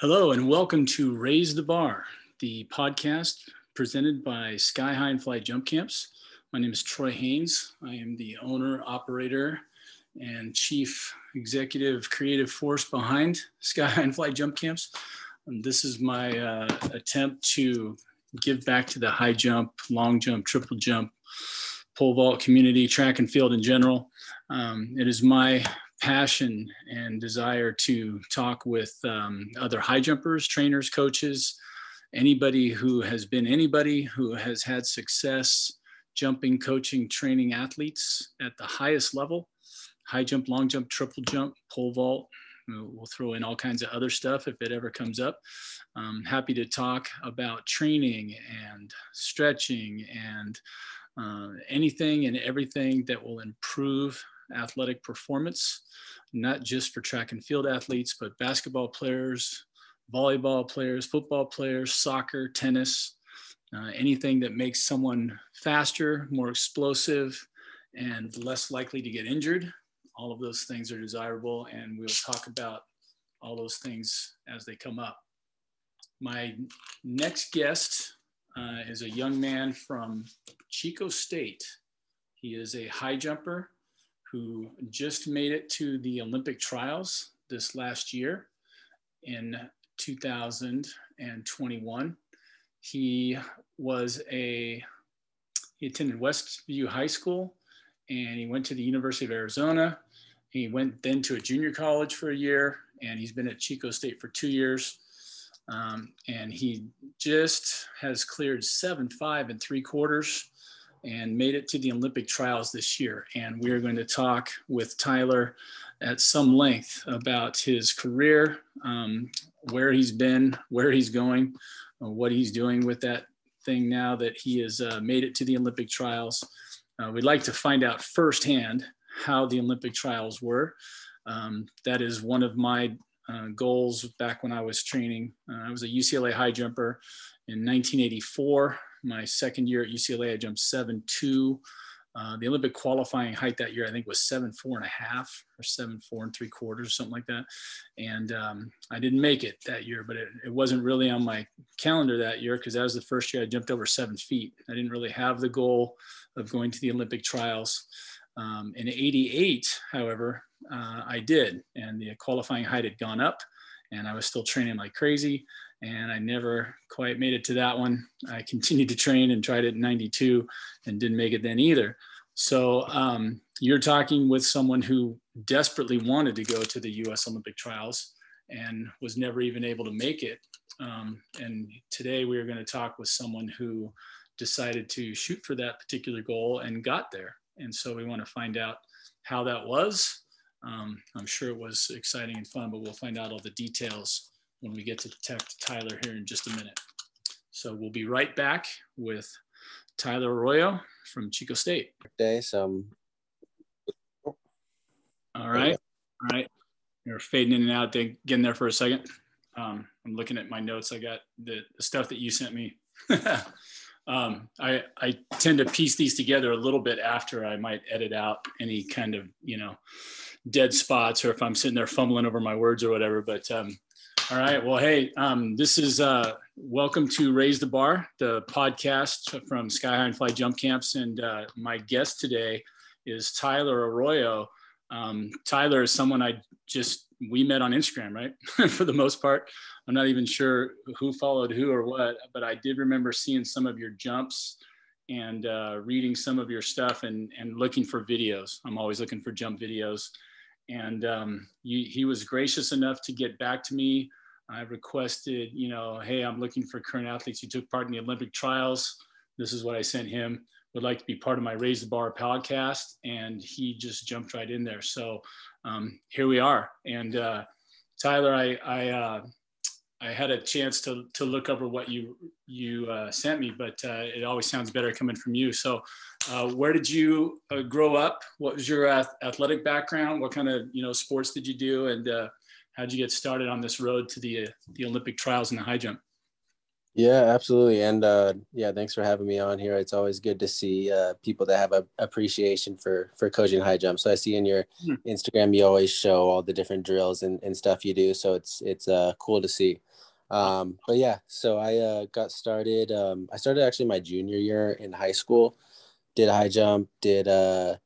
Hello, and welcome to Raise the Bar, the podcast presented by Sky High and Fly Jump Camps. My name is Troy Haynes. I am the owner, operator, and chief executive creative force behind Sky High and Fly Jump Camps. And this is my uh, attempt to give back to the high jump, long jump, triple jump, pole vault community, track and field in general. Um, it is my passion and desire to talk with um, other high jumpers, trainers, coaches, anybody who has been anybody who has had success jumping, coaching, training athletes at the highest level high jump, long jump, triple jump, pole vault. We'll throw in all kinds of other stuff if it ever comes up. I'm happy to talk about training and stretching and uh, anything and everything that will improve athletic performance, not just for track and field athletes, but basketball players, volleyball players, football players, soccer, tennis, uh, anything that makes someone faster, more explosive, and less likely to get injured. All of those things are desirable, and we'll talk about all those things as they come up. My next guest uh, is a young man from Chico State. He is a high jumper who just made it to the Olympic trials this last year in 2021. He was a, he attended Westview High School and he went to the University of Arizona. He went then to a junior college for a year and he's been at Chico State for two years. Um, and he just has cleared seven, five, and three quarters and made it to the Olympic trials this year. And we are going to talk with Tyler at some length about his career, um, where he's been, where he's going, uh, what he's doing with that thing now that he has uh, made it to the Olympic trials. Uh, we'd like to find out firsthand how the Olympic trials were. Um, that is one of my uh, goals back when I was training. Uh, I was a UCLA high jumper in 1984 my second year at UCLA, I jumped seven two. Uh, the Olympic qualifying height that year, I think, was seven four and a half or seven four and three quarters something like that. And um, I didn't make it that year, but it, it wasn't really on my calendar that year because that was the first year I jumped over seven feet. I didn't really have the goal of going to the Olympic trials. Um, in '88, however, uh, I did, and the qualifying height had gone up, and I was still training like crazy and I never quite made it to that one. I continued to train and tried it in 92 and didn't make it then either. So um, you're talking with someone who desperately wanted to go to the US Olympic trials and was never even able to make it. Um, and today we are going to talk with someone who decided to shoot for that particular goal and got there. And so we want to find out how that was. Um, I'm sure it was exciting and fun, but we'll find out all the details when we get to talk to Tyler here in just a minute. So we'll be right back with Tyler Arroyo from Chico State. Day, some. All right, all right. You're fading in and out. Getting there for a second. Um, I'm looking at my notes. I got the, the stuff that you sent me. um, I, I tend to piece these together a little bit after I might edit out any kind of you know dead spots or if I'm sitting there fumbling over my words or whatever. But um, all right. Well, hey, um, this is uh, welcome to Raise the Bar, the podcast from Sky High and Fly Jump Camps. And uh, my guest today is Tyler Arroyo. Um, Tyler is someone I just, we met on Instagram, right? For the most part. I'm not even sure who followed who or what, but I did remember seeing some of your jumps and uh, reading some of your stuff and, and looking for videos. I'm always looking for jump videos. And um, you, he was gracious enough to get back to me I requested, you know, hey, I'm looking for current athletes who took part in the Olympic trials. This is what I sent him. Would like to be part of my Raise the Bar podcast, and he just jumped right in there. So um, here we are. And uh, Tyler, I I, uh, I had a chance to to look over what you you uh, sent me, but uh, it always sounds better coming from you. So, uh, where did you uh, grow up? What was your athletic background? What kind of you know sports did you do? And how'd you get started on this road to the the Olympic trials in the high jump? Yeah, absolutely. And uh, yeah, thanks for having me on here. It's always good to see uh, people that have a appreciation for for coaching high jump. So I see in your hmm. Instagram you always show all the different drills and, and stuff you do. So it's it's uh, cool to see. Um, but yeah, so I uh, got started. Um, I started actually my junior year in high school. Did high jump. Did uh,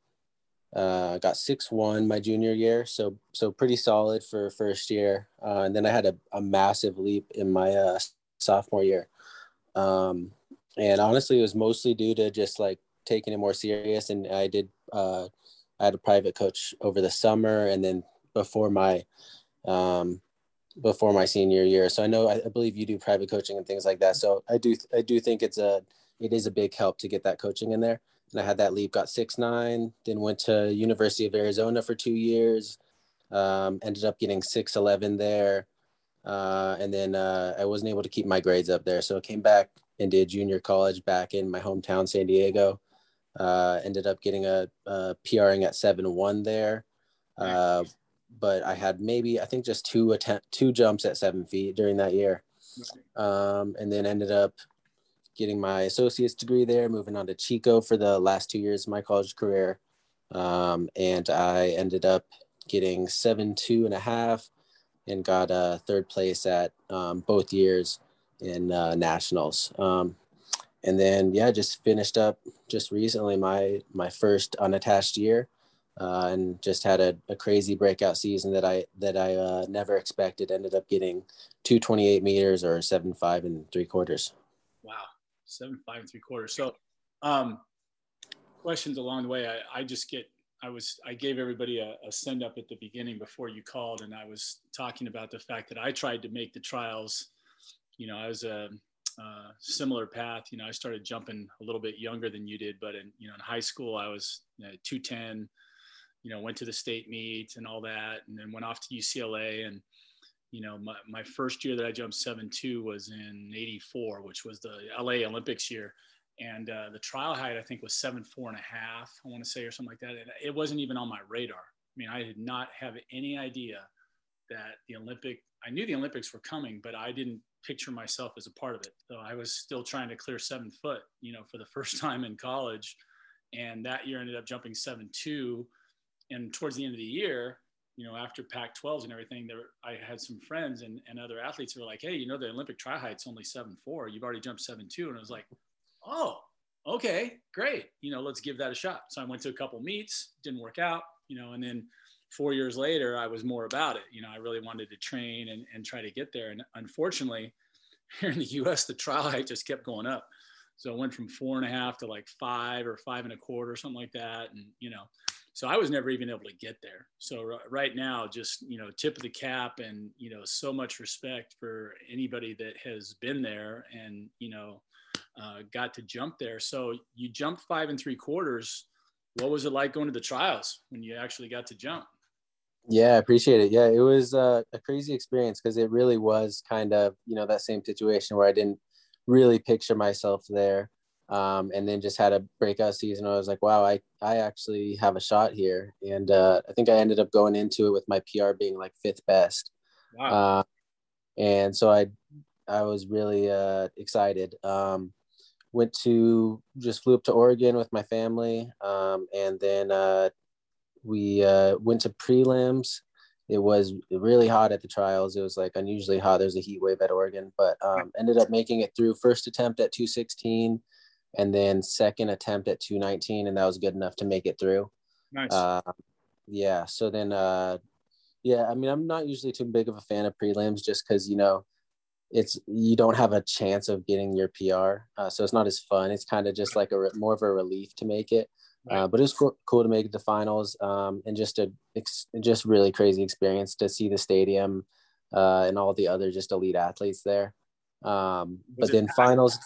uh, got six one my junior year, so so pretty solid for first year. Uh, and then I had a, a massive leap in my uh, sophomore year. Um, and honestly, it was mostly due to just like taking it more serious. And I did. Uh, I had a private coach over the summer, and then before my um, before my senior year. So I know I, believe you do private coaching and things like that. So I do I do think it's a it is a big help to get that coaching in there. And I had that leap, got six nine, then went to University of Arizona for two years. Um, ended up getting six eleven there, uh, and then uh, I wasn't able to keep my grades up there. So I came back and did junior college back in my hometown, San Diego. Uh, ended up getting a, a PRing at seven one there. Uh, but I had maybe I think just two attempt two jumps at seven feet during that year, um, and then ended up getting my associate's degree there, moving on to Chico for the last two years of my college career, um, and I ended up getting seven two and a half, and got a third place at um, both years in uh, nationals. Um, and then yeah, just finished up just recently my my first unattached year uh, and just had a, a, crazy breakout season that I that I uh, never expected. Ended up getting 228 meters or seven five and three quarters. Wow, seven five and three quarters. So, um, questions along the way. I, I just get. I was I gave everybody a, a send up at the beginning before you called, and I was talking about the fact that I tried to make the trials. You know, I was a uh, similar path. You know, I started jumping a little bit younger than you did, but in you know in high school I was you know, 210 you know, went to the state meet and all that, and then went off to UCLA. And, you know, my, my first year that I jumped seven two was in 84, which was the LA Olympics year. And uh, the trial height, I think, was seven, four and a half, I want to say, or something like that. And it wasn't even on my radar. I mean, I did not have any idea that the Olympic, I knew the Olympics were coming, but I didn't picture myself as a part of it. So I was still trying to clear seven foot, you know, for the first time in college. And that year ended up jumping seven two and towards the end of the year, you know, after Pac 12s and everything, there I had some friends and, and other athletes who were like, Hey, you know, the Olympic tri height's only seven four. You've already jumped seven two. And I was like, Oh, okay, great. You know, let's give that a shot. So I went to a couple meets, didn't work out, you know, and then four years later, I was more about it. You know, I really wanted to train and, and try to get there. And unfortunately, here in the US, the trial height just kept going up. So it went from four and a half to like five or five and a quarter, or something like that. And, you know, so I was never even able to get there. So right now, just you know, tip of the cap, and you know, so much respect for anybody that has been there and you know, uh, got to jump there. So you jumped five and three quarters. What was it like going to the trials when you actually got to jump? Yeah, I appreciate it. Yeah, it was uh, a crazy experience because it really was kind of you know that same situation where I didn't really picture myself there um, and then just had a breakout season. I was like, wow, I, I actually have a shot here. And uh, I think I ended up going into it with my PR being like fifth best. Wow. Uh, and so I, I was really uh, excited. Um, went to just flew up to Oregon with my family, um, and then uh, we uh, went to prelims. It was really hot at the trials. It was like unusually hot. There's a heat wave at Oregon, but um, ended up making it through. First attempt at 216 and then second attempt at 219 and that was good enough to make it through nice uh, yeah so then uh yeah i mean i'm not usually too big of a fan of prelims just because you know it's you don't have a chance of getting your pr uh, so it's not as fun it's kind of just like a more of a relief to make it right. uh, but it was cool, cool to make the finals um, and just a just really crazy experience to see the stadium uh, and all the other just elite athletes there um, but then finals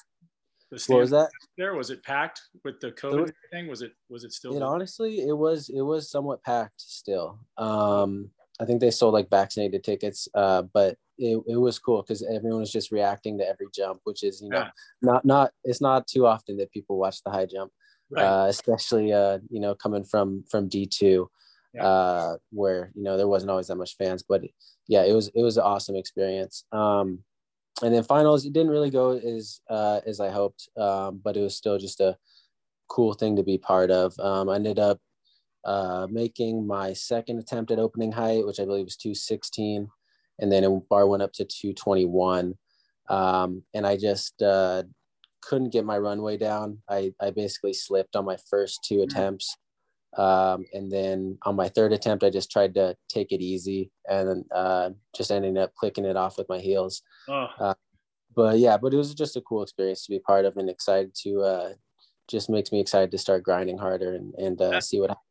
the what was that? There was it packed with the COVID thing? Was it was it still? And honestly, it was it was somewhat packed still. Um, I think they sold like vaccinated tickets, uh, but it, it was cool because everyone was just reacting to every jump, which is you know yeah. not not it's not too often that people watch the high jump, right. uh, especially uh, you know coming from from D two. Yeah. Uh, where you know there wasn't always that much fans, but yeah, it was it was an awesome experience. Um, and then finals, it didn't really go as uh, as I hoped, um, but it was still just a cool thing to be part of. Um, I ended up uh, making my second attempt at opening height, which I believe was 216, and then a bar went up to 221. um, and I just uh, couldn't get my runway down. I I basically slipped on my first two mm-hmm. attempts. Um, and then on my third attempt, I just tried to take it easy and uh, just ending up clicking it off with my heels. Oh. Uh, but yeah, but it was just a cool experience to be part of and excited to uh, just makes me excited to start grinding harder and, and uh, see what happens.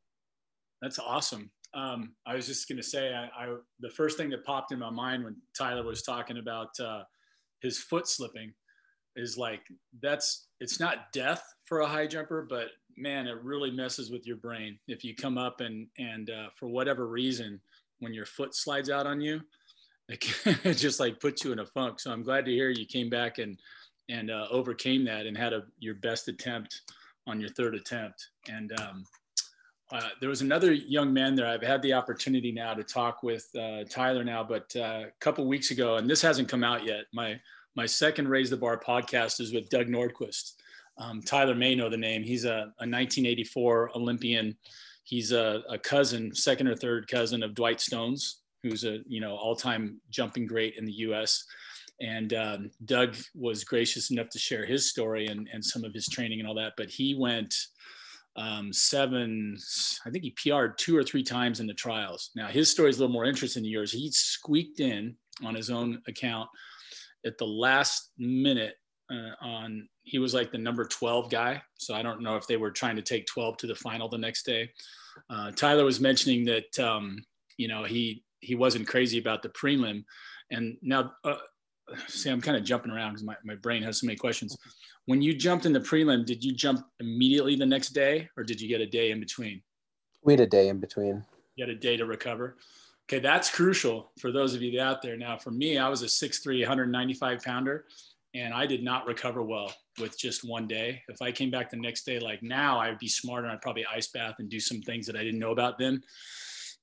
That's awesome. Um, I was just going to say, I, I, the first thing that popped in my mind when Tyler was talking about uh, his foot slipping is like, that's, it's not death for a high jumper, but man, it really messes with your brain. If you come up and, and uh, for whatever reason, when your foot slides out on you, it, it just like puts you in a funk. So I'm glad to hear you came back and, and uh, overcame that and had a, your best attempt on your third attempt. And um, uh, there was another young man there. I've had the opportunity now to talk with uh, Tyler now, but uh, a couple weeks ago, and this hasn't come out yet. My my second Raise the Bar podcast is with Doug Nordquist. Um, Tyler may know the name. He's a, a 1984 Olympian. He's a, a, cousin, second or third cousin of Dwight Stones, who's a you know all-time jumping great in the U.S. And um, Doug was gracious enough to share his story and, and some of his training and all that. But he went um, seven, I think he PR'd two or three times in the trials. Now, his story is a little more interesting than yours. He squeaked in on his own account at the last minute uh, on he was like the number 12 guy so i don't know if they were trying to take 12 to the final the next day uh, tyler was mentioning that um, you know he he wasn't crazy about the prelim and now uh, see, I'm kind of jumping around because my, my brain has so many questions. When you jumped in the prelim, did you jump immediately the next day or did you get a day in between? We had a day in between. You had a day to recover. Okay, that's crucial for those of you out there. Now, for me, I was a 6'3, 195 pounder, and I did not recover well with just one day. If I came back the next day, like now, I'd be smarter. I'd probably ice bath and do some things that I didn't know about then.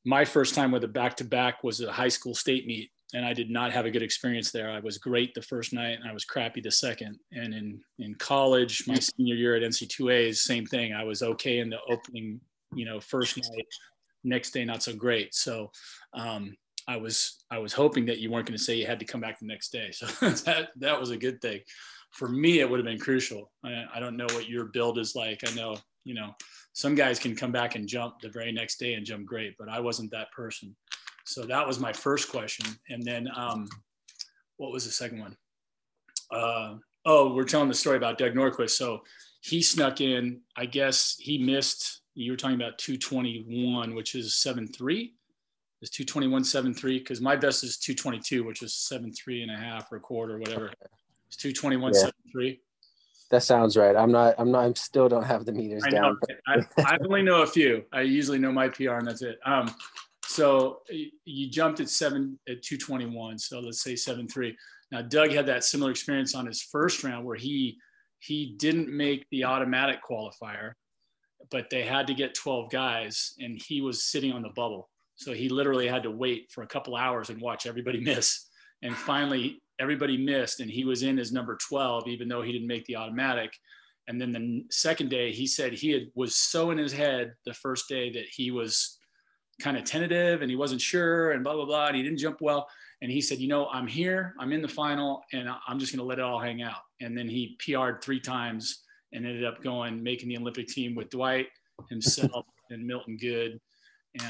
My first time with a back to back was a high school state meet and I did not have a good experience there. I was great the first night and I was crappy the second. And in, in college, my senior year at NC2A same thing. I was okay in the opening, you know, first night, next day, not so great. So um, I was, I was hoping that you weren't going to say you had to come back the next day. So that, that was a good thing. For me, it would have been crucial. I, I don't know what your build is like. I know, you know, some guys can come back and jump the very next day and jump great, but I wasn't that person. So that was my first question. And then um, what was the second one? Uh, oh, we're telling the story about Doug Nordquist. So he snuck in, I guess he missed, you were talking about 221, which is 7.3. Is 221 7.3? Because my best is 222, which is 7.3 and a half or a quarter, or whatever. It's 221 yeah. 7.3. That sounds right. I'm not. I'm not. I'm still don't have the meters I down. I, I, only know a few. I usually know my PR, and that's it. Um, so you jumped at seven at 221. So let's say seven three. Now Doug had that similar experience on his first round where he he didn't make the automatic qualifier, but they had to get 12 guys, and he was sitting on the bubble. So he literally had to wait for a couple hours and watch everybody miss. And finally, everybody missed, and he was in as number 12, even though he didn't make the automatic. And then the second day, he said he had, was so in his head the first day that he was kind of tentative and he wasn't sure and blah blah blah and he didn't jump well. And he said you know i'm here i'm in the final and i'm just going to let it all hang out. And then he pr'd three times and ended up going making the olympic team with dwight himself and Milton Goode.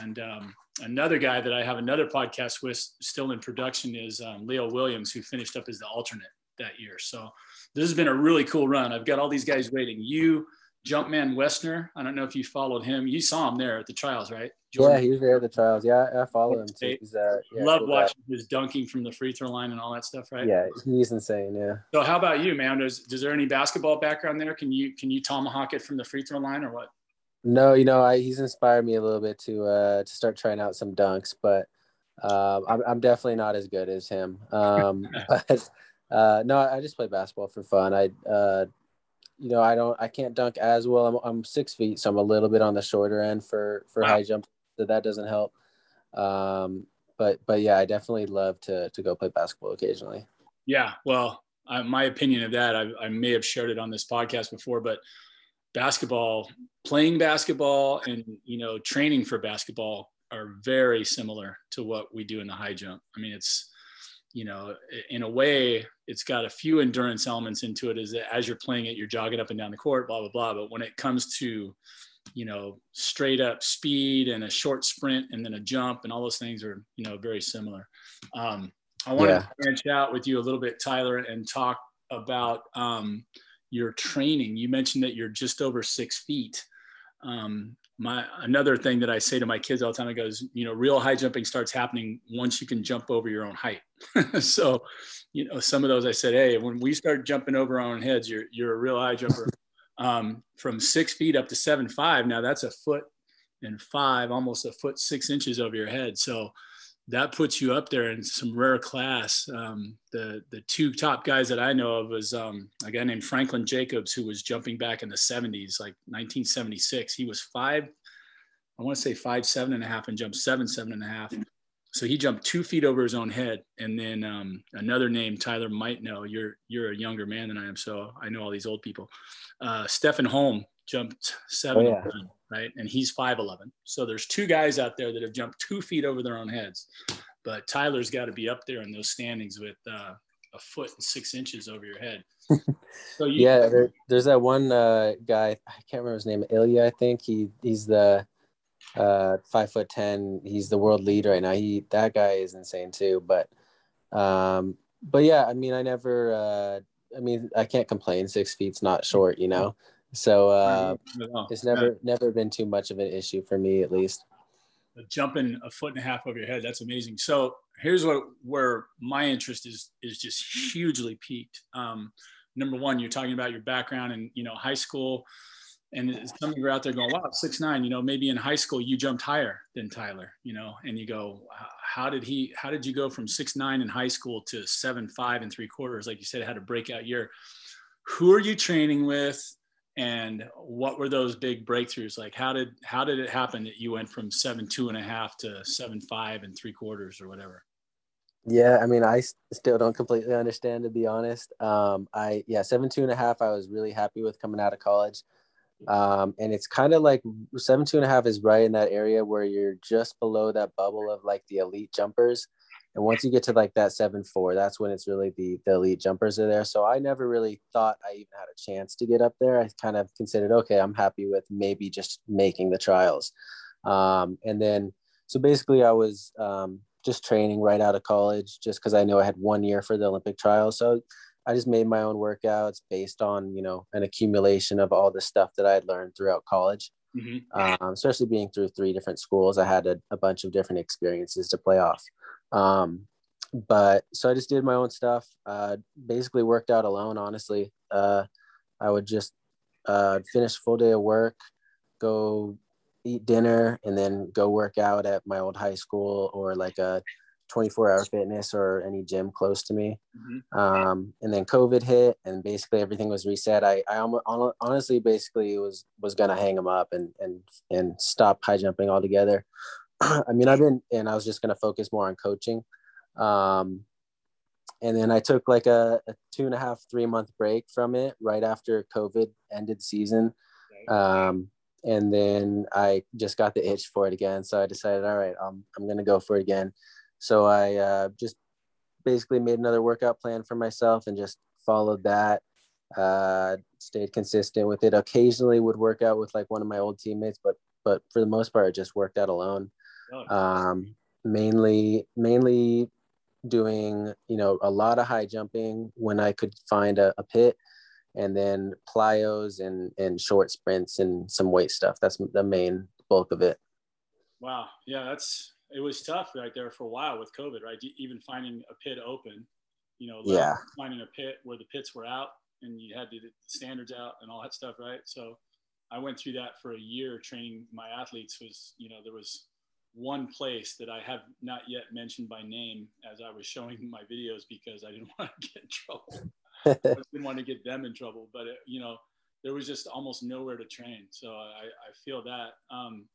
And um, another guy that i have another podcast with still in production is um, leo williams who finished up as the alternate that year. So this has been a really cool run. I've got all these guys waiting. You Jumpman Wesner. I don't know if you followed him. You saw him there at the trials, right? Jordan. Yeah, he was there at the trials. Yeah, I follow him. Too. He's, uh, yeah, Love cool watching guy. his dunking from the free throw line and all that stuff, right? Yeah, he's insane. Yeah. So how about you, man? Does does there any basketball background there? Can you can you tomahawk it from the free throw line or what? No, you know, I, he's inspired me a little bit to uh, to start trying out some dunks, but uh, I'm I'm definitely not as good as him. Um, but uh, no, I just play basketball for fun. I uh, you know, I don't, I can't dunk as well. I'm, I'm six feet, so I'm a little bit on the shorter end for for wow. high jump. So that doesn't help. Um, but but yeah, I definitely love to to go play basketball occasionally. Yeah, well, I, my opinion of that, I, I may have shared it on this podcast before, but basketball, playing basketball, and you know, training for basketball are very similar to what we do in the high jump. I mean, it's you know, in a way, it's got a few endurance elements into it. Is that as you're playing it, you're jogging up and down the court, blah blah blah. But when it comes to you know straight up speed and a short sprint and then a jump and all those things are you know very similar um, i want yeah. to branch out with you a little bit tyler and talk about um, your training you mentioned that you're just over six feet um, my another thing that I say to my kids all the time, I goes, you know, real high jumping starts happening once you can jump over your own height. so, you know, some of those I said, hey, when we start jumping over our own heads, you're you're a real high jumper. um, from six feet up to seven five. Now that's a foot and five, almost a foot six inches over your head. So that puts you up there in some rare class. Um, the the two top guys that I know of was um, a guy named Franklin Jacobs who was jumping back in the 70s, like 1976. He was five, I want to say five seven and a half, and jumped seven seven and a half. So he jumped two feet over his own head. And then um, another name Tyler might know. You're you're a younger man than I am, so I know all these old people. Uh, Stefan Holm jumped seven. Oh, yeah right? And he's 5'11. So there's two guys out there that have jumped two feet over their own heads. But Tyler's got to be up there in those standings with uh, a foot and six inches over your head. So you- yeah, there, there's that one uh, guy. I can't remember his name. Ilya, I think he he's the uh, five foot ten. He's the world lead right now. He that guy is insane too. But um, but yeah, I mean, I never. Uh, I mean, I can't complain. Six feet's not short, you know. So uh, it's never never been too much of an issue for me, at least. Jumping a foot and a half over your head, that's amazing. So here's what where my interest is is just hugely peaked. Um, number one, you're talking about your background and you know high school, and some of you are out there going, "Wow, six nine. You know, maybe in high school you jumped higher than Tyler. You know, and you go, "How did he? How did you go from six nine in high school to seven five and three quarters? Like you said, had a breakout year. Who are you training with? And what were those big breakthroughs? Like how did how did it happen that you went from seven two and a half to seven five and three quarters or whatever? Yeah i mean i still don't completely understand to be honest. Um i yeah seven two and a half i was really happy with coming out of college. Um and it's kind of like seven two and a half is right in that area where you're just below that bubble of like the elite jumpers and once you get to like that seven four that's when it's really the the elite jumpers are there. So i never really thought i even had a chance to get up there. I kind of considered okay i'm happy with maybe just making the trials. Um, and then so basically i was um, just training right out of college just because i knew i had one year for the olympic trials. So i just made my own workouts based on you know an accumulation of all the stuff that i had learned throughout college. Mm-hmm. um, especially being through three different schools i had a, a bunch of different experiences to play off um, but so I just did my own stuff. Uh, basically worked out alone. Honestly, uh, I would just uh, finish full day of work, go eat dinner, and then go work out at my old high school or like a 24 hour fitness or any gym close to me. Mm-hmm. Um, and then COVID hit and basically everything was reset. I, I honestly basically was, was going to hang them up and, and, and stop high jumping altogether. I mean, I've been, and I was just going to focus more on coaching. Um, and then I took like a, a, two and a half, three month break from it right after COVID ended season. Um, and then I just got the itch for it again. So I decided, all right, I'm, I'm going to go for it again. So I uh, just basically made another workout plan for myself and just followed that. Uh, stayed consistent with it. Occasionally would work out with like one of my old teammates, but but for the most part, I just worked out alone. Um, mainly, mainly doing, you know, a lot of high jumping when I could find a, a pit and then plyos and, and short sprints and some weight stuff. That's the main bulk of it. Wow. Yeah. That's, it was tough right there for a while with COVID, right? Even finding a pit open, you know, yeah. finding a pit where the pits were out and you had the standards out and all that stuff. Right. So I went through that for a year training my athletes was, you know, there was one place that I have not yet mentioned by name as I was showing my videos because I didn't want to get in trouble. I didn't want to get them in trouble, but it, you know, there was just almost nowhere to train. So I, I feel that. Um,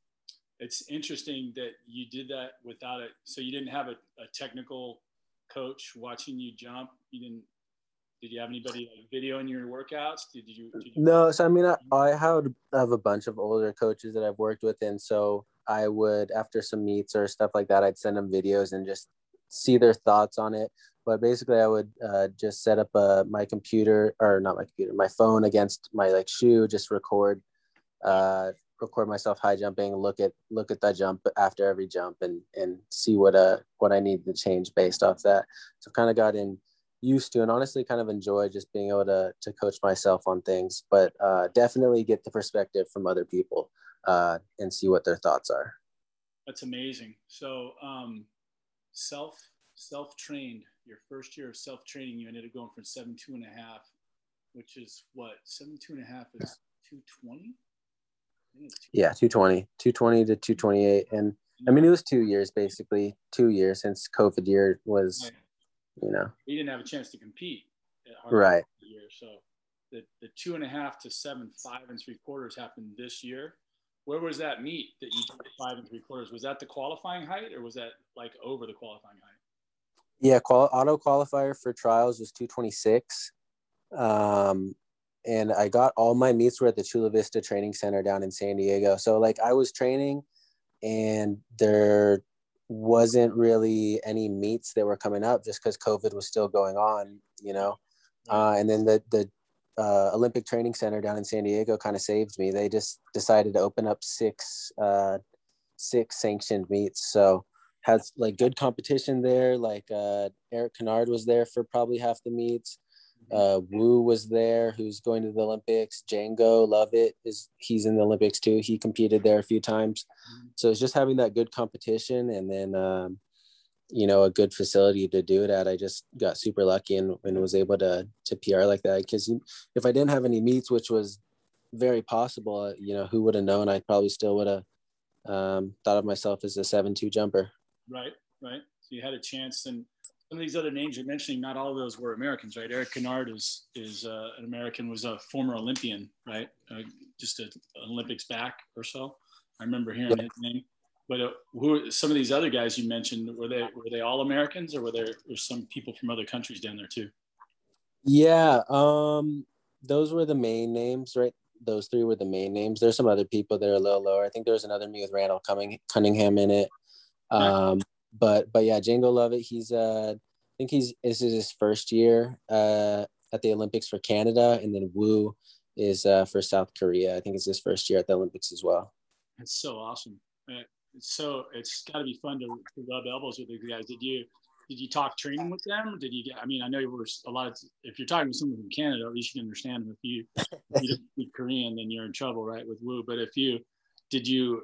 it's interesting that you did that without it. So you didn't have a, a technical coach watching you jump. You didn't did you have anybody like video in your workouts? Did you, did you? No, so I mean, I, I have, have a bunch of older coaches that I've worked with, and so I would after some meets or stuff like that, I'd send them videos and just see their thoughts on it. But basically, I would uh, just set up uh, my computer or not my computer, my phone against my like shoe, just record, uh, record myself high jumping, look at look at that jump after every jump, and and see what uh what I need to change based off that. So kind of got in used to and honestly kind of enjoy just being able to to coach myself on things, but uh, definitely get the perspective from other people uh, and see what their thoughts are. That's amazing. So um, self self trained. Your first year of self training, you ended up going from seven two and a half, which is what seven two and a half is two twenty. Yeah, 220, 220 to 228. And I mean, it was two years basically, two years since COVID year was, you know. You didn't have a chance to compete. right. Year. So the, the two and a half to seven, five and three quarters happened this year. Where was that meet that you did five and three quarters? Was that the qualifying height or was that like over the qualifying height? Yeah, qual- auto qualifier for trials was 226. Um, and I got all my meets were at the Chula Vista Training Center down in San Diego. So like I was training, and there wasn't really any meets that were coming up just because COVID was still going on, you know. Uh, and then the the uh, Olympic Training Center down in San Diego kind of saved me. They just decided to open up six uh, six sanctioned meets, so has like good competition there. Like uh, Erik Kynard was there for probably half the meets. Uh, Woo was there, who's going to the Olympics. Django Lovett is he's in the Olympics too. He competed there a few times. So it's just having that good competition and then um, you know a good facility to do it at. I just got super lucky and, and was able to to PR like that because if I didn't have any meets, which was very possible, uh, you know, who would have known? I probably still would have um, thought of myself as a seven two jumper. Right, right. So you had a chance and some of these other names you're mentioning, not all of those were Americans, right? Erik Kynard is is uh, an American, was a former Olympian, right? Uh, just an Olympics back or so. I remember hearing yeah. his name. But uh, who some of these other guys you mentioned were they were they all Americans or were there were some people from other countries down there too? Yeah, um, those were the main names, right? Those three were the main names. There's some other people that are a little lower. I think there was another me with Randall Cunningham in it. Um, but but yeah, Django Lovett. He's uh, I think he's this is his first year uh, at the Olympics for Canada, and then Woo is uh, for South Korea. I think it's his first year at the Olympics as well. That's so awesome. It's so it's got to be fun to, to rub elbows with these guys. Did you did you talk training with them? Did you get? I mean, I know you were a lot of. If you're talking to someone from Canada, at least you can understand them. If you, if you don't speak Korean, then you're in trouble, right? With Woo. But if you did you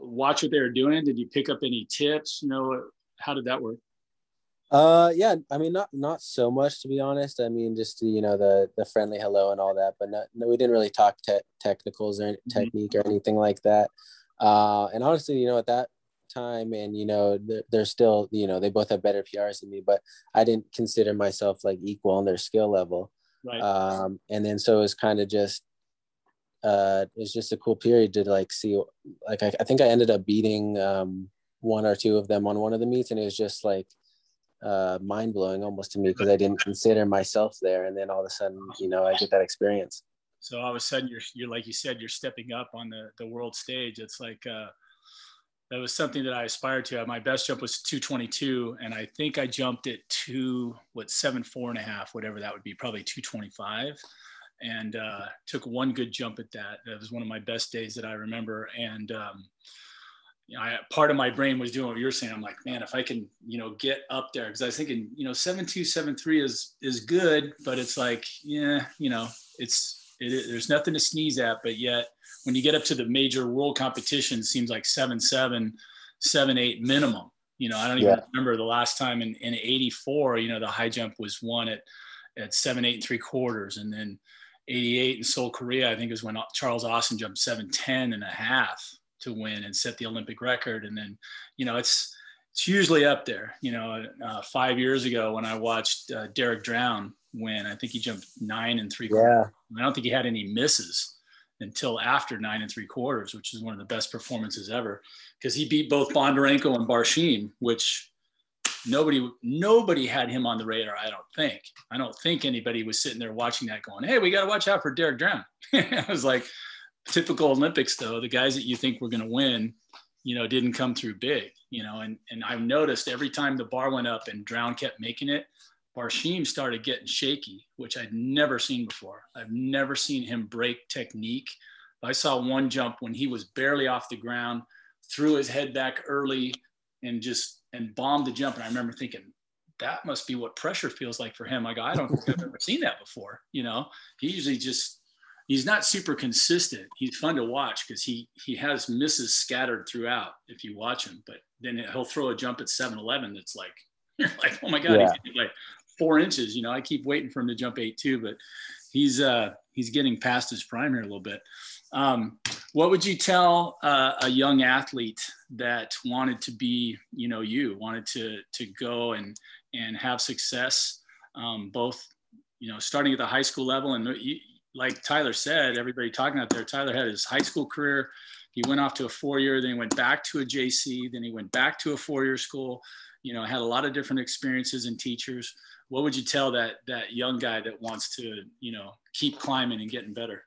watch what they were doing? Did you pick up any tips? You know, how did that work? Uh, yeah, I mean, not not so much to be honest. I mean, just you know the the friendly hello and all that, but not, no, we didn't really talk te- technicals or mm-hmm. technique or anything like that. Uh, and honestly, you know, at that time, and you know, they're, they're still, you know, they both have better PRs than me, but I didn't consider myself like equal on their skill level. Right. Um, and then so it was kind of just uh, it was just a cool period to like see. Like I, I think I ended up beating um, one or two of them on one of the meets, and it was just like uh, mind blowing almost to me because I didn't consider myself there, and then all of a sudden, you know, I get that experience. So all of a sudden, you're you're like you said, you're stepping up on the the world stage. It's like uh, that was something that I aspired to. My best jump was 222, and I think I jumped at two what seven four and a half, whatever that would be, probably 225 and uh, took one good jump at that. That was one of my best days that I remember. And um, you know, I, part of my brain was doing what you're saying. I'm like, man, if I can, you know, get up there, because I was thinking, you know, seven two, seven three is is good, but it's like, yeah, you know, it's it, there's nothing to sneeze at. But yet, when you get up to the major world competition, seems like seven seven, seven eight minimum. You know, I don't even yeah. remember the last time in in '84. You know, the high jump was won at at seven eight and three quarters, and then 88 in Seoul, Korea, I think is when Charles Austin jumped 710 and a half to win and set the Olympic record. And then, you know, it's, it's usually up there. You know, uh, five years ago when I watched uh, Derek Drouin win, I think he jumped nine and three quarters. Yeah. I don't think he had any misses until after nine and three quarters, which is one of the best performances ever because he beat both Bondarenko and Barshim, which nobody nobody had him on the radar i don't think i don't think anybody was sitting there watching that going hey we got to watch out for Derek Drouin i was like typical olympics though the guys that you think were going to win you know, didn't come through big, you know, and, and I've noticed every time the bar went up and Drouin kept making it, Barshim started getting shaky, which I'd never seen before. I've never seen him break technique. I saw one jump when he was barely off the ground, threw his head back early and just and bombed the jump. And I remember thinking, that must be what pressure feels like for him. I go, I don't think I've ever seen that before. You know, he usually just he's not super consistent. He's fun to watch because he he has misses scattered throughout if you watch him. But then he'll throw a jump at 7-Eleven that's like you're like, oh my god, yeah. he's like four inches. You know, I keep waiting for him to jump eight two, but he's uh he's getting past his prime here a little bit. Um, what would you tell uh, a young athlete that wanted to be, you know, you wanted to to go and and have success, um, both, you know, starting at the high school level and like Tyler said, everybody talking out there, Tyler had his high school career. He went off to a four year, then he went back to a JC, then he went back to a four year school. You know, had a lot of different experiences and teachers. What would you tell that that young guy that wants to, you know, keep climbing and getting better?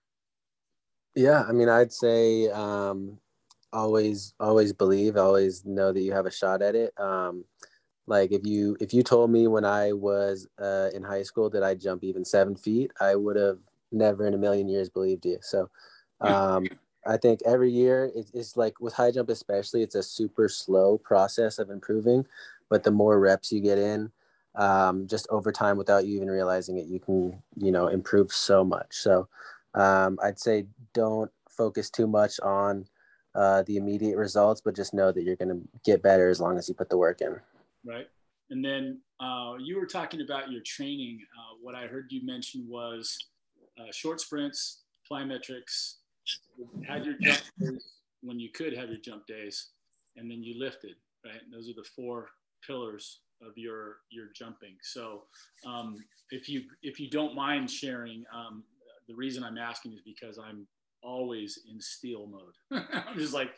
Yeah, I mean, I'd say um, always, always believe, always know that you have a shot at it. Um, like if you if you told me when I was uh, in high school that I'd jump even seven feet, I would have never in a million years believed you. So um, I think every year it, it's like with high jump especially, it's a super slow process of improving. But the more reps you get in, um, just over time without you even realizing it, you can you know improve so much. So um, I'd say don't focus too much on uh, the immediate results, but just know that you're going to get better as long as you put the work in. Right. And then uh, you were talking about your training. Uh, what I heard you mention was uh, short sprints, plyometrics, had your jump days when you could have your jump days, and then you lifted. Right. And those are the four pillars of your your jumping. So um, if you if you don't mind sharing, um, the reason I'm asking is because I'm always in steel mode. I'm just like,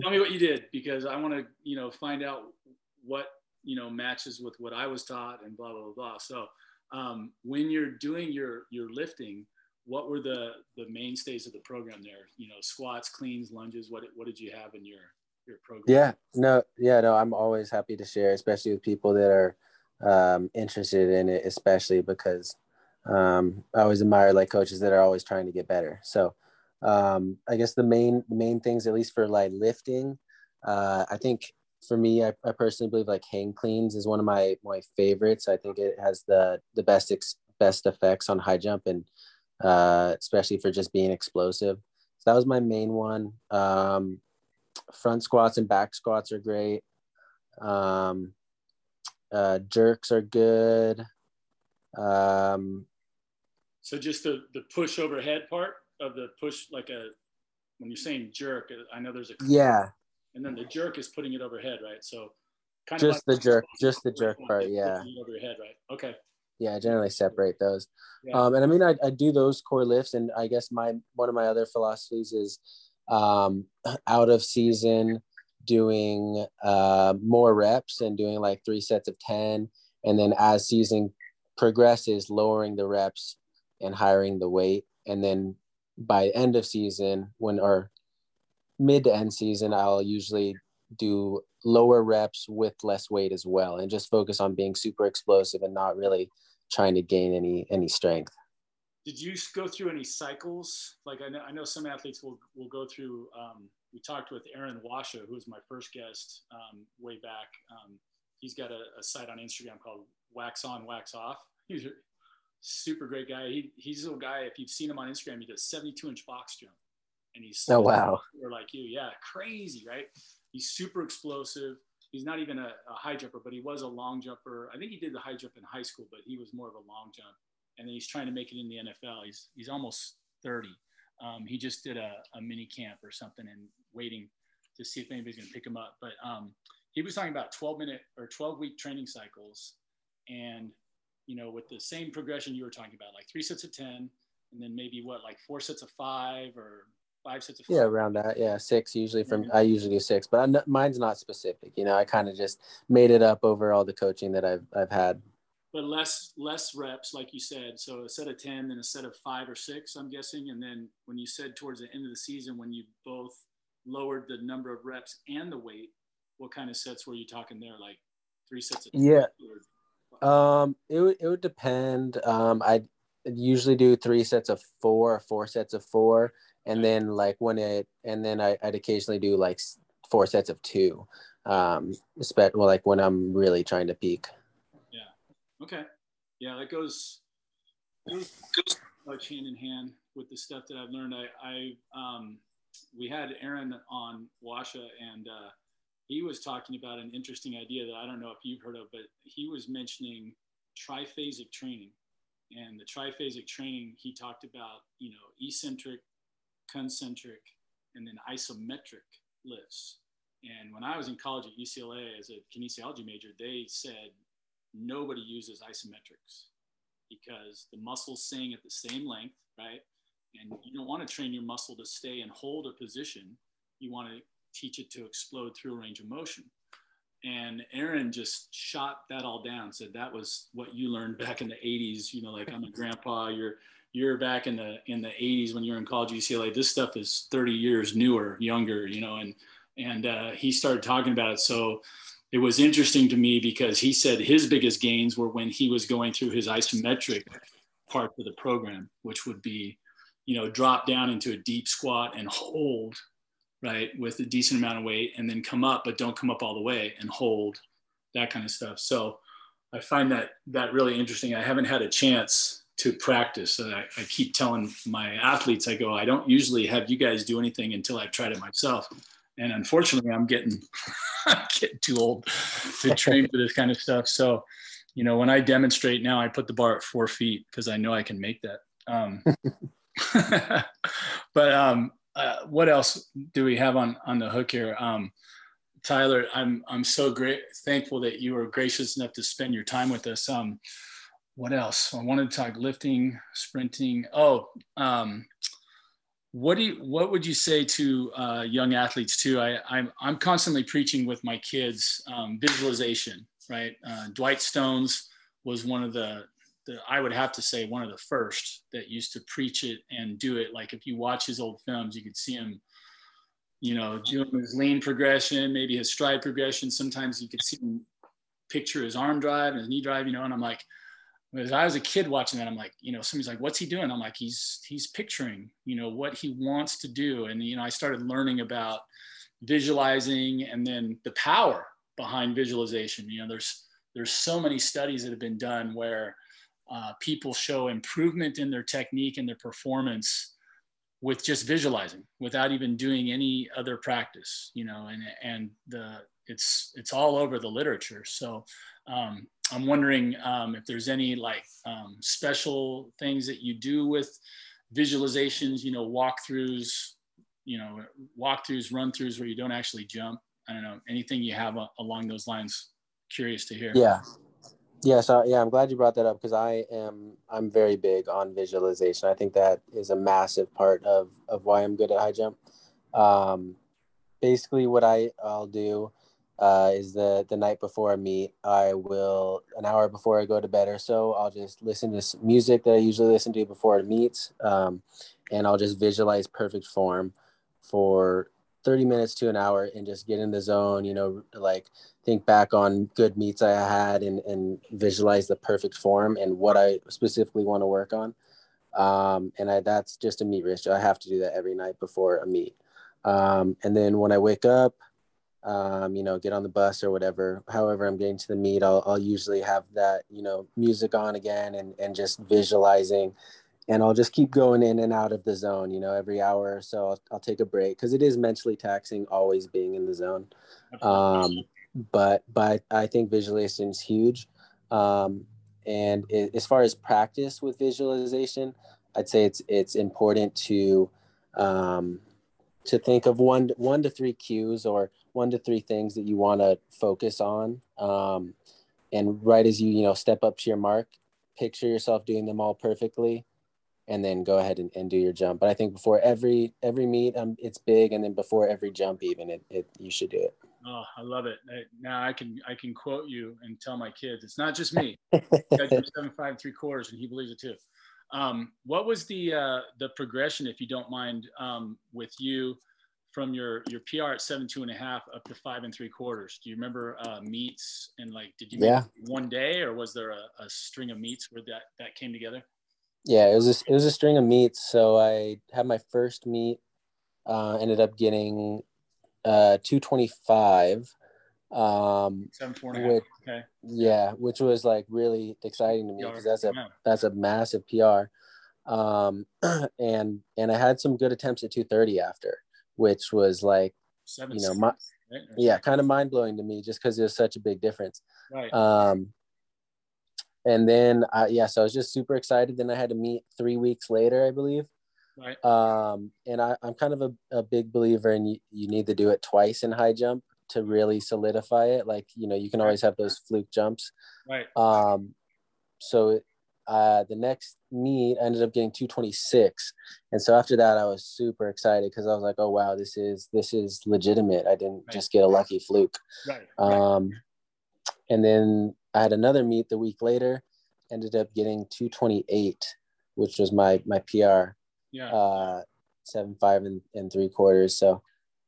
tell me what you did because I want to you know find out what you know matches with what I was taught and blah blah blah. blah. So um, when you're doing your your lifting, what were the the mainstays of the program there? You know, squats, cleans, lunges. What what did you have in your your program? Yeah, no, yeah, no. I'm always happy to share, especially with people that are um, interested in it, especially because um, I always admire like coaches that are always trying to get better. So um, I guess the main main things, at least for like lifting, uh, I think for me, I, I personally believe like hang cleans is one of my my favorites. I think it has the the best ex, best effects on high jump and uh, especially for just being explosive. So that was my main one. Um, front squats and back squats are great. Um, uh, jerks are good. Um, so just the the push overhead part of the push, like a when you're saying jerk, I know there's a yeah and then the jerk is putting it overhead, right? So kind just of like the jerk, just the jerk part, yeah. Over your head, right? Okay. Yeah, I generally separate those. Yeah. Um, and I mean, I, I do those core lifts, and I guess my one of my other philosophies is um, out of season doing uh, more reps and doing like three sets of ten, and then as season progresses, lowering the reps and hiring the weight, and then by end of season when or mid to end season, I'll usually do lower reps with less weight as well, and just focus on being super explosive and not really trying to gain any any strength. Did you go through any cycles? Like I know, I know some athletes will will go through. Um, we talked with Aaron Washa, who was my first guest um, way back. Um, he's got a, a, site on Instagram called Wax On Wax Off. He's a super great guy. He, he's a little guy. If you've seen him on Instagram, he does 72 inch box jump and he's oh wow, or like you, yeah, crazy, right? He's super explosive. He's not even a, a, high jumper, but he was a long jumper. I think he did the high jump in high school, but he was more of a long jump. And then he's trying to make it in the NFL. He's he's almost 30. Um, he just did a, a mini camp or something and waiting to see if anybody's going to pick him up. But um, he was talking about 12 minute or 12 week training cycles, and you know, with the same progression you were talking about, like three sets of 10, and then maybe what, like four sets of five or five sets of yeah around that yeah six usually from mm-hmm. i usually do six but I'm, mine's not specific you know i kind of just made it up over all the coaching that i've i've had but less less reps like you said so a set of 10 then a set of five or six i'm guessing and then when you said towards the end of the season when you both lowered the number of reps and the weight, what kind of sets were you talking there? Like three sets of yeah. Um, it would it would depend. Um, I usually do three sets of four, four sets of four, and then like when it, and then I, would occasionally do like four sets of two. Um, well, like when I'm really trying to peak. Okay. Yeah, that goes goes much hand in hand with the stuff that I've learned. I, I um, we had Aaron on Washa, and uh, he was talking about an interesting idea that I don't know if you've heard of, but he was mentioning triphasic training. And the triphasic training, he talked about, you know, eccentric, concentric, and then isometric lifts. And when I was in college at UCLA as a kinesiology major, they said nobody uses isometrics because the muscles sing at the same length, right? And you don't want to train your muscle to stay and hold a position. You want to teach it to explode through a range of motion. And Aaron just shot that all down, said that was what you learned back in the 80s. You know, like I'm a grandpa, you're you're back in the in the 80s when you're in college UCLA. This stuff is 30 years newer, younger, you know, and and uh, he started talking about it. So it was interesting to me because he said his biggest gains were when he was going through his isometric part of the program, which would be, you know, drop down into a deep squat and hold, right, with a decent amount of weight, and then come up, but don't come up all the way and hold, that kind of stuff. So I find that that really interesting. I haven't had a chance to practice. I, I keep telling my athletes, I go, I don't usually have you guys do anything until I've tried it myself and unfortunately i'm getting getting too old to train for this kind of stuff. So you know when i demonstrate now i put the bar at four feet because i know i can make that. Um, but um, uh, what else do we have on on the hook here? Um, tyler i'm i'm so great thankful that you were gracious enough to spend your time with us. Um, what else? I wanted to talk lifting sprinting. Oh um, what do you what would you say to uh, young athletes too? I, I'm, I'm constantly preaching with my kids um, visualization right? Uh, dwight stones was one of the, the i would have to say one of the first that used to preach it and do it. Like if you watch his old films you could see him you know doing his lean progression maybe his stride progression. Sometimes you could see him picture his arm drive and his knee drive you know and i'm like as I was a kid watching that, I'm like, you know, somebody's like, what's he doing? I'm like, he's he's picturing, you know, what he wants to do. And you know, I started learning about visualizing and then the power behind visualization. You know, there's there's so many studies that have been done where uh, people show improvement in their technique and their performance with just visualizing without even doing any other practice you know and and the it's it's all over the literature so um, I'm wondering um, if there's any like um, special things that you do with visualizations, you know, walkthroughs, you know, walkthroughs, run throughs where you don't actually jump. I don't know, anything you have uh, along those lines. Curious to hear. Yeah. Yeah, so yeah, I'm glad you brought that up because I am I'm very big on visualization. I think that is a massive part of of why I'm good at high jump. Um, basically, what I I'll do uh, is the the night before a meet. I will an hour before I go to bed or so. I'll just listen to music that I usually listen to before it meets, um, and I'll just visualize perfect form for 30 minutes to an hour and just get in the zone. You know, like think back on good meets I had and and visualize the perfect form and what I specifically want to work on. Um, and I, that's just a meet ritual. I have to do that every night before a meet. Um, and then when I wake up, um, you know, get on the bus or whatever. However, I'm getting to the meet, I'll, I'll usually have that, you know, music on again and, and just visualizing. And I'll just keep going in and out of the zone, you know, every hour or so. I'll, I'll take a break because it is mentally taxing always being in the zone. Um, but but I think visualization is huge. Um, and it, as far as practice with visualization, I'd say it's it's important to um, to think of one one to three cues or one to three things that you want to focus on um, and right as you you know step up to your mark picture yourself doing them all perfectly and then go ahead and, and do your jump. But i think before every every meet um, it's big and then before every jump even it, it you should do it. Oh i love it. I, now i can i can quote you and tell my kids it's not just me. Seven five three quarters and he believes it too. Um, what was the uh, the progression if you don't mind um, with you from your your PR at seven two and a half up to five and three quarters. Do you remember uh, meets and like did you yeah one day or was there a, a, string of meets where that that came together? Yeah, it was a, it was a string of meets. So I had my first meet, uh, ended up getting uh, two twenty five. Um, Seven four and a half. okay. Yeah, which was like really exciting to me because that's a that's a massive PR. Um, and and I had some good attempts at two thirty after which was like Seven you know my, right? yeah kind of mind blowing to me just because it was such a big difference. Right. Um and then uh, yeah so i was just super excited. Then i had to meet three weeks later i believe. Right. Um and I, i'm kind of a, a big believer in you, you need to do it twice in high jump to really solidify it. Like you know you can always have those fluke jumps. Right. Um so uh, the next meet I ended up getting 226 and so after that i was super excited because i was like oh wow this is this is legitimate. I didn't right. just get a lucky fluke. Right. um and then i had another meet the week later ended up getting 228 which was my my pr yeah. uh seven five and, and three quarters. So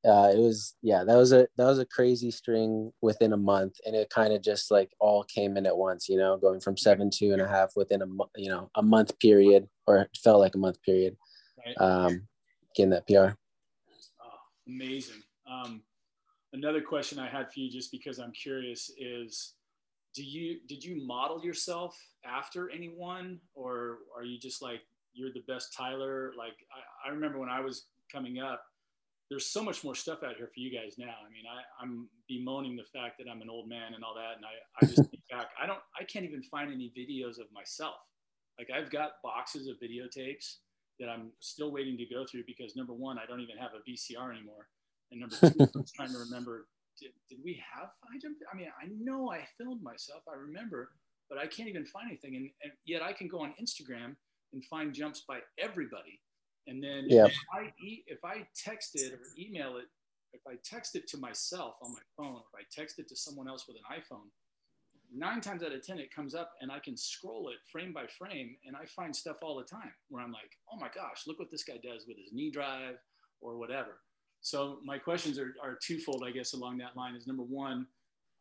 uh, it was yeah that was a that was a crazy string within a month and it kind of just like all came in at once you know going from seven two and a half within a you know a month period or it felt like a month period right. um getting that pr oh, amazing. Um another question i had for you just because i'm curious is do you did you model yourself after anyone or are you just like you're the best tyler? Like i, I remember when i was coming up there's so much more stuff out here for you guys now. I mean, I, I'm bemoaning the fact that I'm an old man and all that, and I, I just think back. I don't, I can't even find any videos of myself. Like I've got boxes of videotapes that I'm still waiting to go through because number one, I don't even have a VCR anymore, and number two, I'm trying to remember. Did, did we have I I mean, I know I filmed myself. I remember, but I can't even find anything, and, and yet I can go on Instagram and find jumps by everybody and then if I if I text it or email it, if I text it to myself on my phone, if I text it to someone else with an iPhone, nine times out of ten it comes up and I can scroll it frame by frame and I find stuff all the time where I'm like, oh my gosh, look what this guy does with his knee drive or whatever. So my questions are, are twofold, I guess, along that line is number one,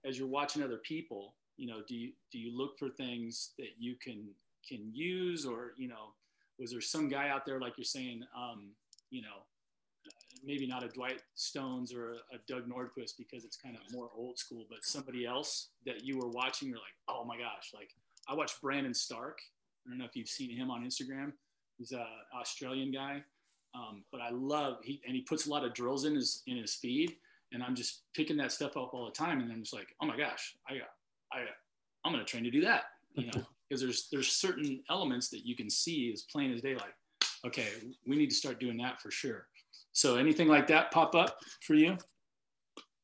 as you're watching other people, you know, do you do you look for things that you can can use or, you know, was there some guy out there like you're saying, um, you know, maybe not a Dwight Stones or a, Doug Nordquist because it's kind of more old school, but somebody else that you were watching, you're like, oh my gosh, like I watched Brandon Starc. I don't know if you've seen him on Instagram. He's a Australian guy, um, but I love he and he puts a lot of drills in his in his feed, and I'm just picking that stuff up all the time, and I'm just like, oh my gosh, I got I I'm gonna train to do that, you know because there's there's certain elements that you can see as plain as daylight. Okay, we need to start doing that for sure. So anything like that pop up for you?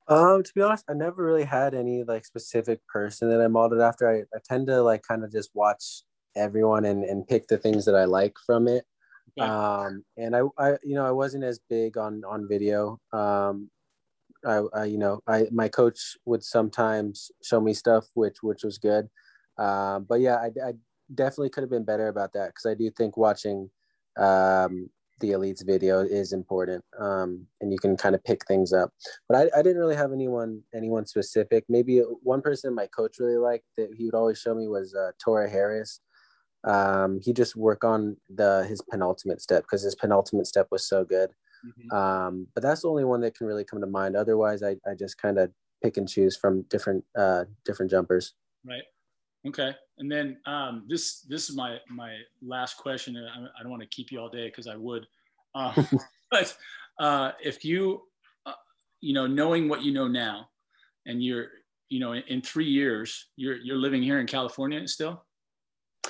Um, to be honest, I never really had any like specific person that I modeled after. I, I tend to like kind of just watch everyone and, and pick the things that I like from it. Okay. Um, and I, I, you know, I wasn't as big on, on video. Um, I, I, you know, I, my coach would sometimes show me stuff, which, which was good. Um, but yeah, I, I, definitely could have been better about that because I do think watching um, the elites video is important, um, and you can kind of pick things up. But I, I didn't really have anyone anyone specific. Maybe one person my coach really liked that he would always show me was uh, Tora Harris. Um, he just work on the his penultimate step because his penultimate step was so good. Mm-hmm. Um, but that's the only one that can really come to mind. Otherwise, I, I just kind of pick and choose from different uh, different jumpers. Right. Okay, and then um, this this is my my last question. I, I don't want to keep you all day because I would, uh, but uh, if you uh, you know knowing what you know now, and you're you know in, in, three years you're you're living here in California still.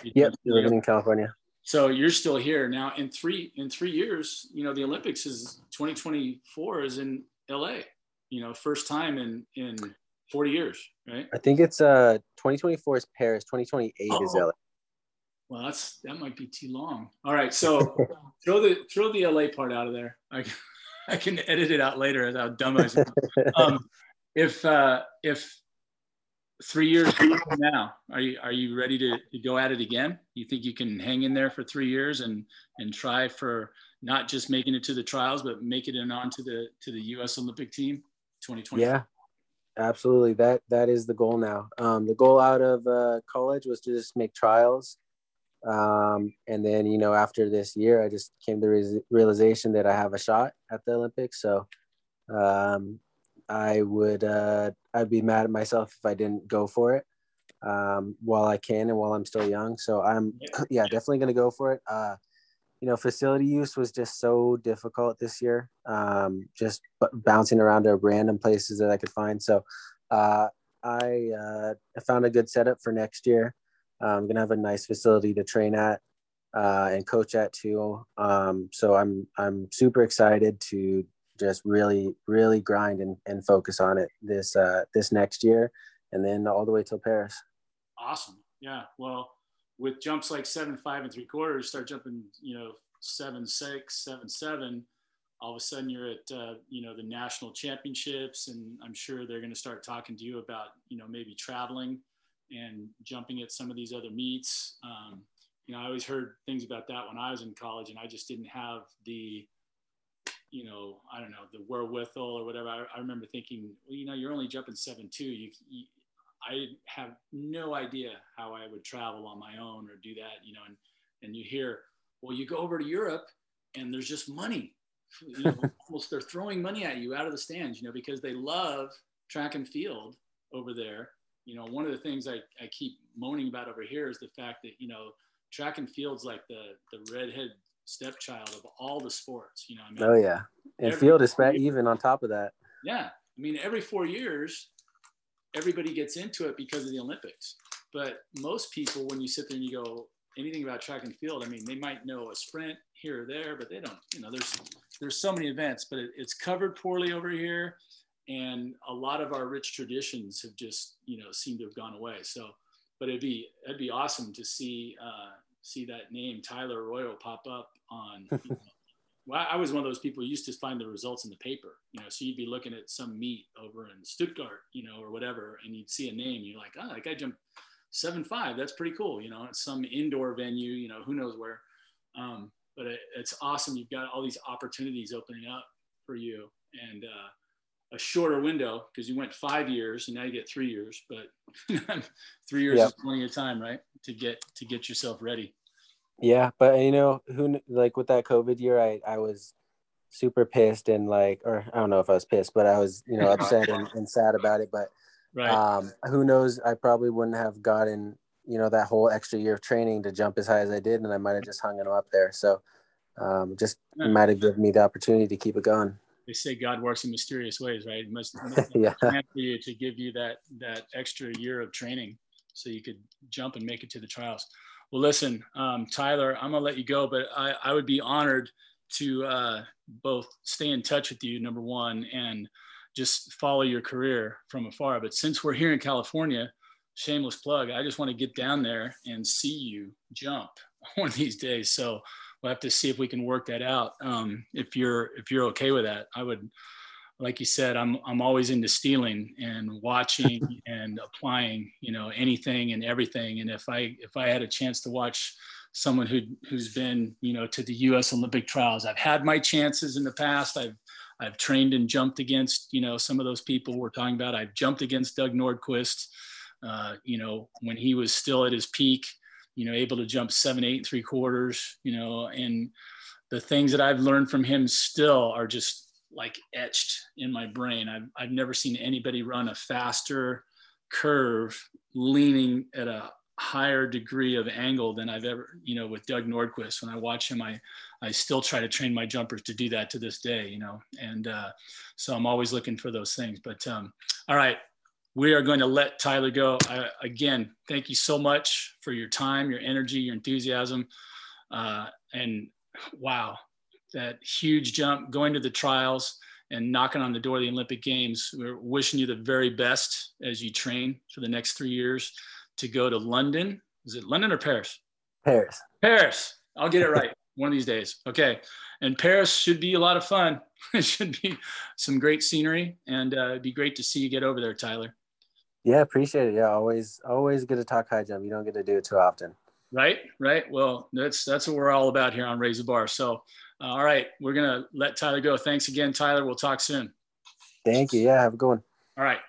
You yep, you're living in California. So you're still here now. In three in three years, you know the Olympics is 2024 is in LA. You know, first time in in 40 years, right? I think it's uh 2024 is Paris, 2028 oh. is LA. Well, that's that might be too long. All right, so throw the throw the LA part out of there. I, I can edit it out later as how dumb I am. Um, if uh, if three years now, are you are you ready to, to go at it again? You think you can hang in there for three years and and try for not just making it to the trials, but make it on to the to the U.S. Olympic team, 2020? Yeah, absolutely. That that is the goal now. Um, the goal out of uh, college was to just make trials, um, and then you know after this year, I just came to the realization that I have a shot at the Olympics. So um, I would uh, I'd be mad at myself if I didn't go for it um, while I can and while I'm still young. So I'm yeah definitely gonna go for it. Uh, you know, facility use was just so difficult this year. Um, just b- bouncing around to random places that I could find. So uh, I uh, found a good setup for next year. I'm gonna have a nice facility to train at uh, and coach at too. Um, so I'm I'm super excited to just really really grind and, and focus on it this uh, this next year and then all the way till paris awesome yeah well with jumps like seven five and three quarters start jumping you know seven six seven seven all of a sudden you're at uh, you know the national championships and i'm sure they're going to start talking to you about you know maybe traveling and jumping at some of these other meets um, you know i always heard things about that when i was in college and i just didn't have the you know, I don't know, the wherewithal or whatever. I, I remember thinking, well, you know, you're only jumping seven two. You, you, I have no idea how I would travel on my own or do that, you know. And and you hear, well, you go over to Europe and there's just money. You know, almost they're throwing money at you out of the stands, you know, because they love track and field over there. You know, one of the things I, I keep moaning about over here is the fact that, you know, track and field's like the the redhead stepchild of all the sports. You know, I mean, oh yeah, and field is even on top of that. Yeah, I mean, every four years, everybody gets into it because of the Olympics. But most people, when you sit there and you go anything about track and field, I mean, they might know a sprint here or there, but they don't. You know, there's there's so many events, but it, it's covered poorly over here, and a lot of our rich traditions have just you know seemed to have gone away. So, but it'd be it'd be awesome to see. Uh, see that name Tyler Arroyo pop up on. You know, well, I was one of those people who used to find the results in the paper. You know, so you'd be looking at some meet over in Stuttgart, you know, or whatever, and you'd see a name, you're like, oh, that guy jumped seven five. That's pretty cool. You know, it's some indoor venue. You know, who knows where. Um, but it, it's awesome. You've got all these opportunities opening up for you, and uh, a shorter window because you went five years and now you get three years. But three years yep. is plenty of time, right, to get to get yourself ready. Yeah, but you know who like with that COVID year, I I was super pissed and like, or I don't know if I was pissed, but I was you know upset and, and sad about it. But right. um, who knows? I probably wouldn't have gotten you know that whole extra year of training to jump as high as I did, and I might have just hung it up there. So um, just might have given me the opportunity to keep it going. They say God works in mysterious ways, right? It must, must yeah. for you to give you that that extra year of training so you could jump and make it to the trials. Well, listen, um, Tyler, I'm gonna let you go, but I, I would be honored to uh, both stay in touch with you, number one, and just follow your career from afar. But since we're here in California, shameless plug, I just want to get down there and see you jump one of these days. So we'll have to see if we can work that out. Um, if you're if you're okay with that, I would like you said, I'm I'm always into stealing and watching and applying, you know, anything and everything. And if I if I had a chance to watch someone who who's been, you know, to the U.S. Olympic trials, I've had my chances in the past. I've I've trained and jumped against, you know, some of those people we're talking about. I've jumped against Doug Nordquist, uh, you know, when he was still at his peak, you know, able to jump seven, eight, and three quarters, you know, and the things that I've learned from him still are just like etched in my brain. I've, I've never seen anybody run a faster curve leaning at a higher degree of angle than I've ever, you know, with Doug Nordquist. When I watch him, I, I still try to train my jumpers to do that to this day, you know, and uh, so I'm always looking for those things. But um, all right, we are going to let Tyler go. I, again, thank you so much for your time, your energy, your enthusiasm. Uh, and wow, that huge jump, going to the trials and knocking on the door of the Olympic Games. We're wishing you the very best as you train for the next three years to go to London. Is it London or Paris? Paris. Paris. I'll get it right one of these days. Okay. And Paris should be a lot of fun. it should be some great scenery, and uh, it'd be great to see you get over there, Tyler. Yeah, appreciate it. Yeah, always always good to talk high jump. You don't get to do it too often. Right, right. Well, that's that's what we're all about here on Raise the Bar. So, all right, we're gonna let Tyler go. Thanks again, Tyler. We'll talk soon. Thank you. Yeah, have a good one. All right.